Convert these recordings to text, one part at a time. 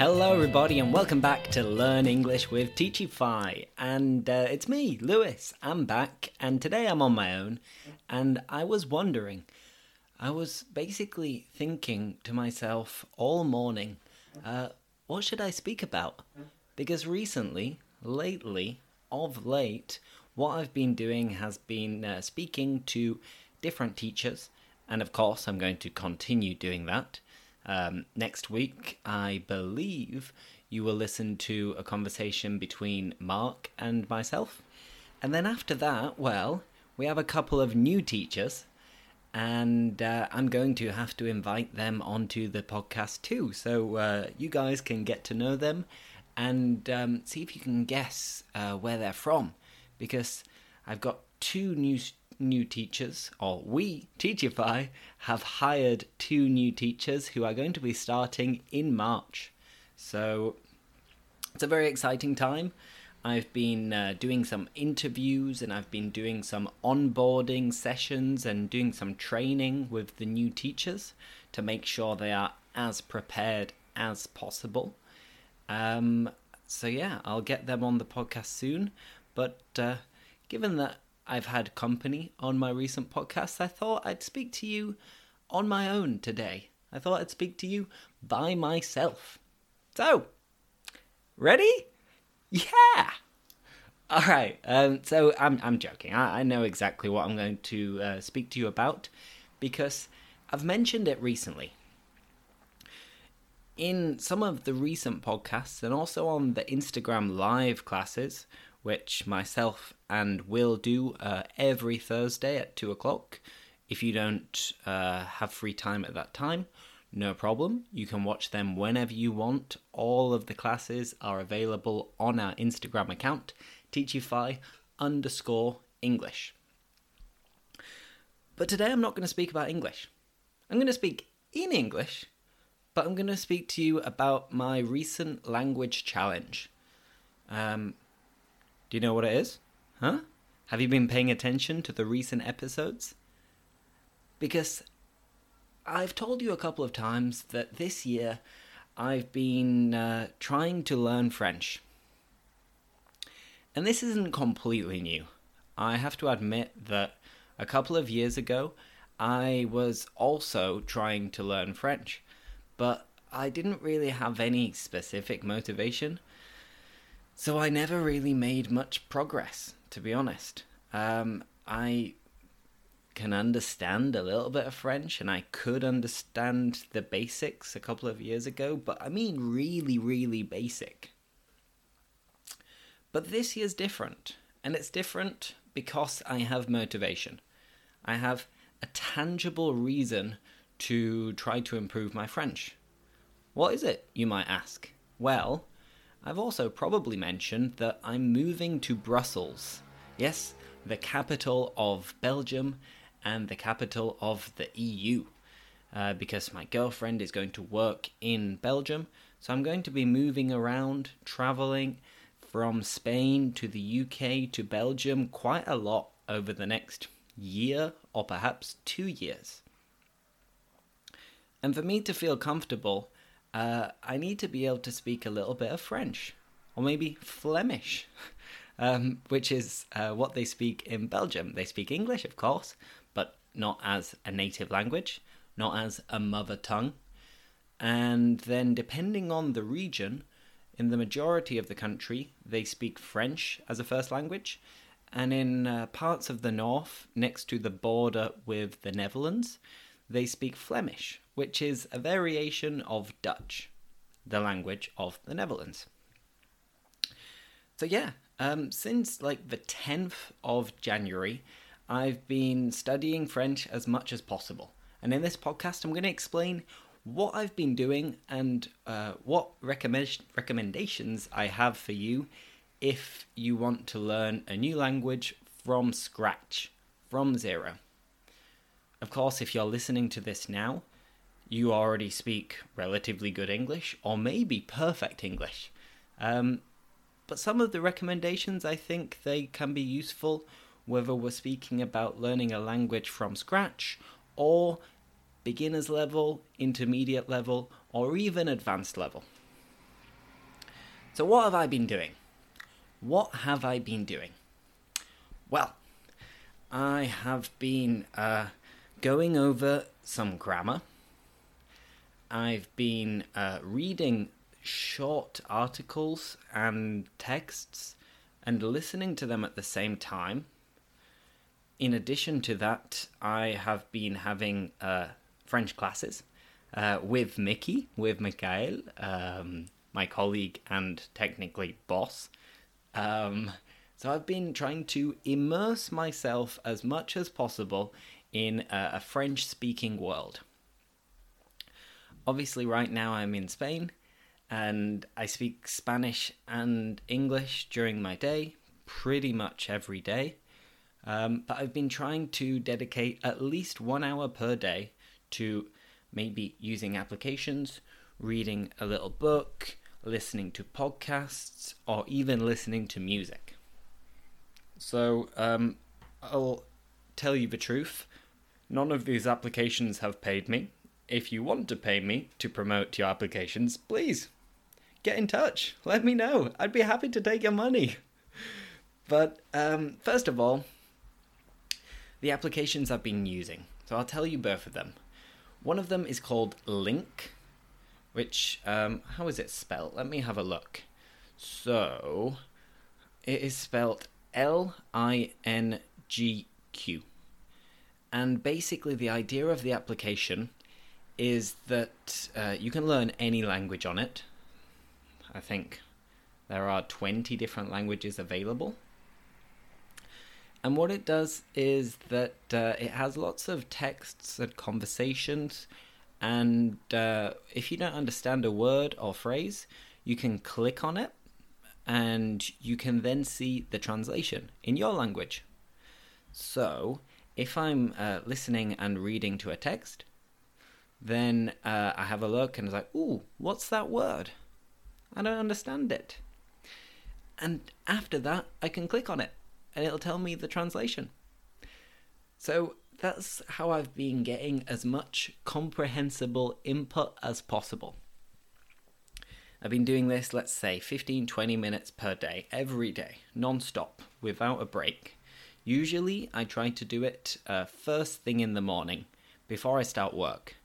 Hello, everybody, and welcome back to Learn English with Teachify. And uh, it's me, Lewis. I'm back, and today I'm on my own. And I was wondering, I was basically thinking to myself all morning, uh, what should I speak about? Because recently, lately, of late, what I've been doing has been uh, speaking to different teachers, and of course, I'm going to continue doing that. Um, next week, I believe you will listen to a conversation between Mark and myself. And then after that, well, we have a couple of new teachers, and uh, I'm going to have to invite them onto the podcast too. So uh, you guys can get to know them and um, see if you can guess uh, where they're from. Because I've got two new new teachers, or we, Teachify, have hired two new teachers who are going to be starting in March. So it's a very exciting time. I've been uh, doing some interviews and I've been doing some onboarding sessions and doing some training with the new teachers to make sure they are as prepared as possible. Um, so, yeah, I'll get them on the podcast soon. But uh, given that I've had company on my recent podcast, I thought I'd speak to you on my own today. I thought I'd speak to you by myself. So, ready? Yeah! All right. Um, so I'm I'm joking. I, I know exactly what I'm going to uh, speak to you about because I've mentioned it recently in some of the recent podcasts and also on the Instagram live classes, which myself and Will do uh, every Thursday at two o'clock. If you don't uh, have free time at that time, no problem. You can watch them whenever you want. All of the classes are available on our Instagram account, Teachify underscore English. But today I'm not going to speak about English. I'm going to speak in English, but I'm going to speak to you about my recent language challenge. Um, do you know what it is? Huh? Have you been paying attention to the recent episodes? Because I've told you a couple of times that this year I've been uh, trying to learn French. And this isn't completely new. I have to admit that a couple of years ago I was also trying to learn French, but I didn't really have any specific motivation. So I never really made much progress, to be honest. Um, I can understand a little bit of French and I could understand the basics a couple of years ago, but I mean really, really basic. But this year's different, and it's different because I have motivation. I have a tangible reason to try to improve my French. What is it, you might ask? Well, I've also probably mentioned that I'm moving to Brussels. Yes, the capital of Belgium and the capital of the EU. Uh, because my girlfriend is going to work in Belgium, so I'm going to be moving around, traveling from Spain to the UK to Belgium quite a lot over the next year or perhaps two years. And for me to feel comfortable, uh, I need to be able to speak a little bit of French, or maybe Flemish, um, which is uh, what they speak in Belgium. They speak English, of course, but not as a native language, not as a mother tongue. And then, depending on the region, in the majority of the country, they speak French as a first language. And in uh, parts of the north, next to the border with the Netherlands, they speak Flemish, which is a variation of Dutch, the language of the Netherlands. So, yeah, um, since like the 10th of January, I've been studying French as much as possible. And in this podcast, I'm going to explain what I've been doing and uh, what recommend- recommendations I have for you if you want to learn a new language from scratch, from zero. Of course, if you're listening to this now, you already speak relatively good English or maybe perfect English. Um, but some of the recommendations I think they can be useful whether we're speaking about learning a language from scratch or beginner's level, intermediate level, or even advanced level. So, what have I been doing? What have I been doing? Well, I have been uh, going over some grammar. I've been uh, reading short articles and texts and listening to them at the same time. In addition to that, I have been having uh, French classes uh, with Mickey, with Mikhail, um, my colleague and technically boss. Um, so I've been trying to immerse myself as much as possible in a, a French speaking world. Obviously, right now I'm in Spain and I speak Spanish and English during my day, pretty much every day. Um, but I've been trying to dedicate at least one hour per day to maybe using applications, reading a little book, listening to podcasts, or even listening to music. So, um, I'll tell you the truth. None of these applications have paid me. If you want to pay me to promote your applications, please get in touch. Let me know. I'd be happy to take your money. But um, first of all, the applications I've been using. So I'll tell you both of them. One of them is called LingQ, which, um, how is it spelled? Let me have a look. So, it is spelled L I N G Q. And basically, the idea of the application is that uh, you can learn any language on it. I think there are 20 different languages available. And what it does is that uh, it has lots of texts and conversations. And uh, if you don't understand a word or phrase, you can click on it and you can then see the translation in your language. So if I'm uh, listening and reading to a text, then uh, I have a look and it's like, ooh, what's that word? I don't understand it. And after that, I can click on it and it'll tell me the translation. So that's how I've been getting as much comprehensible input as possible. I've been doing this, let's say, 15 20 minutes per day, every day, non stop, without a break. Usually, I try to do it uh, first thing in the morning, before I start work.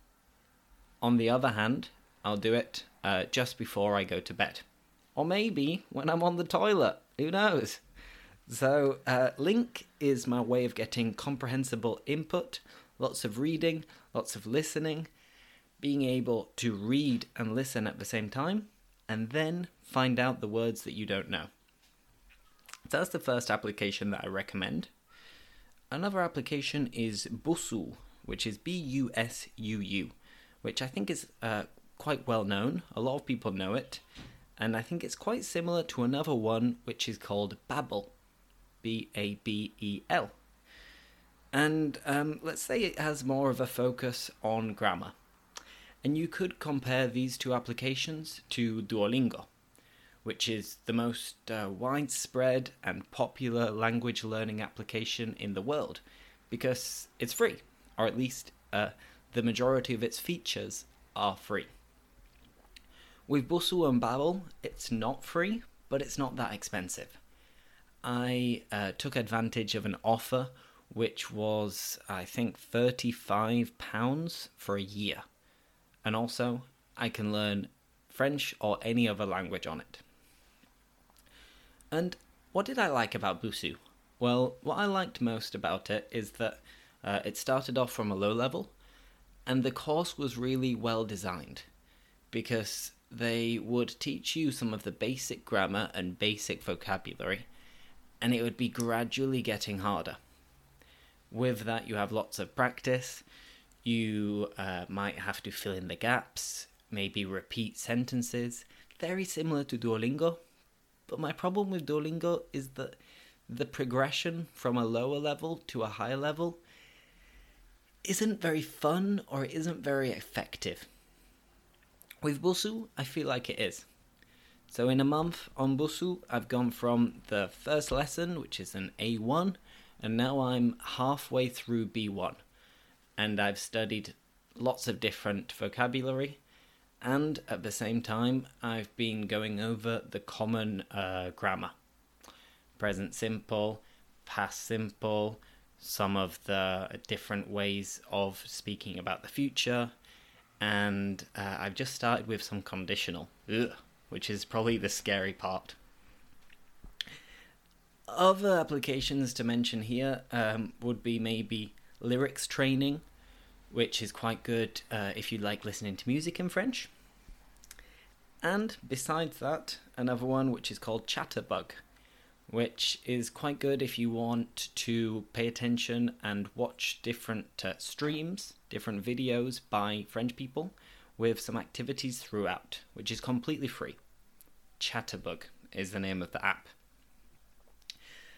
On the other hand, I'll do it uh, just before I go to bed. Or maybe when I'm on the toilet, who knows? So, uh, LingQ is my way of getting comprehensible input, lots of reading, lots of listening, being able to read and listen at the same time, and then find out the words that you don't know. That's the first application that I recommend. Another application is Busuu, which is B U S U U, which I think is uh, quite well known. A lot of people know it, and I think it's quite similar to another one which is called Babbel. B A B E L. And um, let's say it has more of a focus on grammar. And you could compare these two applications to Duolingo, which is the most uh, widespread and popular language learning application in the world because it's free, or at least uh, the majority of its features are free. With Busuu and Babbel, it's not free, but it's not that expensive. I uh, took advantage of an offer which was, I think, £35 for a year. And also, I can learn French or any other language on it. And what did I like about Busuu? Well, what I liked most about it is that uh, it started off from a low level, and the course was really well designed because they would teach you some of the basic grammar and basic vocabulary and it would be gradually getting harder. With that, you have lots of practice. You uh, might have to fill in the gaps, maybe repeat sentences. Very similar to Duolingo. But my problem with Duolingo is that the progression from a lower level to a higher level isn't very fun or isn't very effective. With Busuu, I feel like it is. So in a month on Busuu, I've gone from the first lesson, which is an A1, and now I'm halfway through B1. And I've studied lots of different vocabulary, and at the same time, I've been going over the common uh, grammar present simple, past simple, some of the different ways of speaking about the future, and uh, I've just started with some conditional, Ugh, which is probably the scary part. Other applications to mention here um, would be maybe lyrics training, which is quite good uh, if you like listening to music in French. And besides that, another one which is called Chatterbug, which is quite good if you want to pay attention and watch different uh, streams, different videos by French people with some activities throughout, which is completely free. Chatterbug is the name of the app.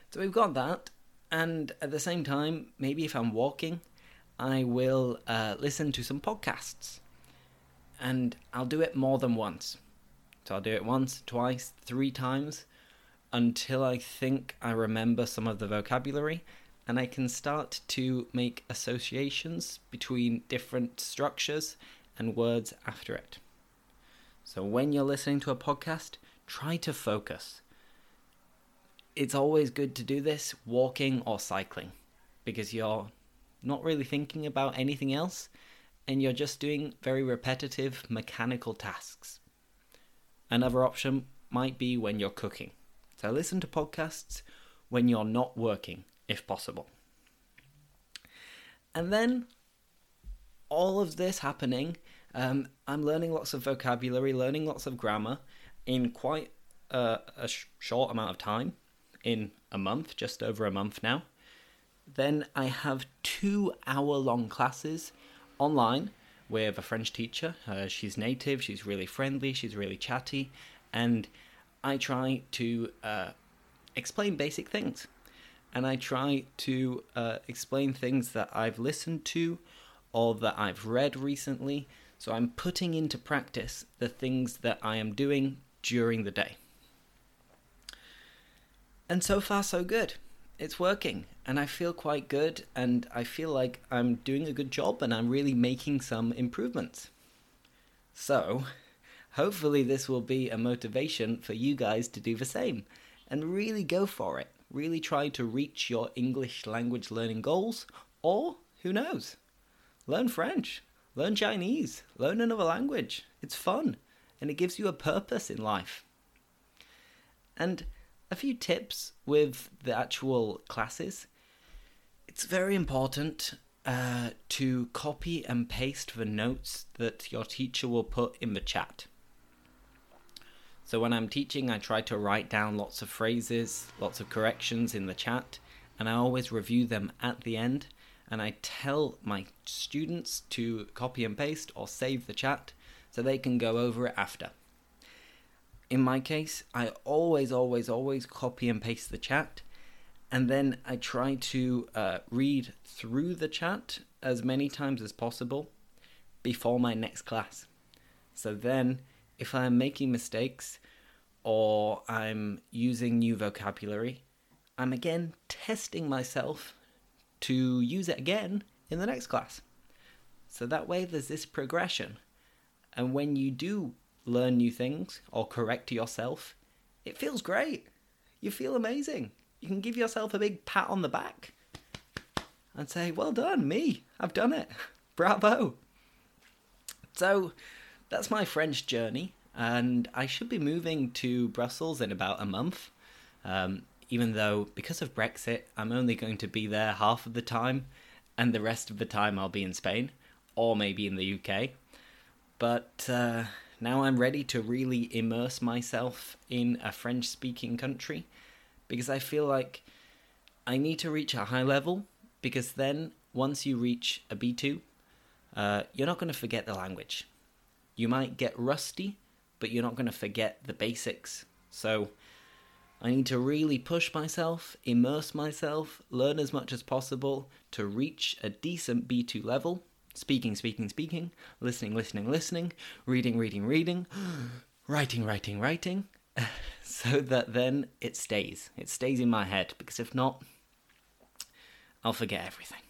So we've got that, and at the same time, maybe if I'm walking, I will uh, listen to some podcasts. And I'll do it more than once. So I'll do it once, twice, three times until I think I remember some of the vocabulary and I can start to make associations between different structures and words after it. So when you're listening to a podcast, try to focus. It's always good to do this walking or cycling because you're not really thinking about anything else and you're just doing very repetitive mechanical tasks. Another option might be when you're cooking. So listen to podcasts when you're not working, if possible. And then all of this happening, um, I'm learning lots of vocabulary, learning lots of grammar in quite a, a sh- short amount of time, in a month, just over a month now. Then I have two hour long classes online with a French teacher. Uh, she's native, she's really friendly, she's really chatty, and I try to uh, explain basic things. And I try to uh, explain things that I've listened to or that I've read recently. So I'm putting into practice the things that I am doing during the day. And so far, so good. It's working, and I feel quite good, and I feel like I'm doing a good job, and I'm really making some improvements. So, hopefully this will be a motivation for you guys to do the same and really go for it. Really try to reach your English language learning goals, or who knows, learn French, learn Chinese, learn another language. It's fun and it gives you a purpose in life. And a few tips with the actual classes. It's very important uh, to copy and paste the notes that your teacher will put in the chat. So when I'm teaching, I try to write down lots of phrases, lots of corrections in the chat, and I always review them at the end. And I tell my students to copy and paste or save the chat so they can go over it after. In my case, I always, always, always copy and paste the chat, and then I try to uh, read through the chat as many times as possible before my next class. So then if I'm making mistakes or I'm using new vocabulary, I'm again testing myself to use it again in the next class. So that way there's this progression. And when you do learn new things or correct yourself, it feels great. You feel amazing. You can give yourself a big pat on the back and say, Well done, me. I've done it. Bravo. So that's my French journey, and I should be moving to Brussels in about a month. Um, even though, because of Brexit, I'm only going to be there half of the time, and the rest of the time I'll be in Spain, or maybe in the UK. But uh, now I'm ready to really immerse myself in a French speaking country because I feel like I need to reach a high level because then once you reach a B2, uh, you're not going to forget the language. You might get rusty, but you're not going to forget the basics. So I need to really push myself, immerse myself, learn as much as possible to reach a decent B2 level. Speaking, speaking, speaking, listening, listening, listening, reading, reading, reading, writing, writing, writing, so that then it stays. It stays in my head, because if not, I'll forget everything.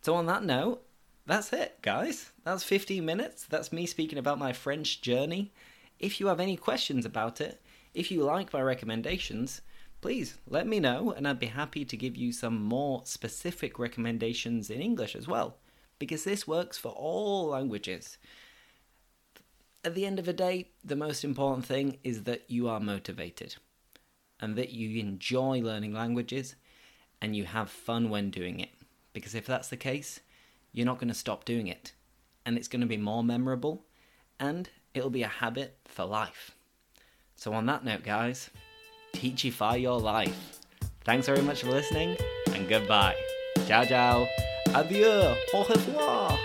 So, on that note, that's it, guys. That's 15 minutes. That's me speaking about my French journey. If you have any questions about it, if you like my recommendations, please let me know, and I'd be happy to give you some more specific recommendations in English as well, because this works for all languages. At the end of the day, the most important thing is that you are motivated and that you enjoy learning languages and you have fun when doing it. Because if that's the case, you're not going to stop doing it. And it's going to be more memorable and it'll be a habit for life. So, on that note, guys, teachify your life. Thanks very much for listening and goodbye. Ciao, ciao. Adieu. Au revoir.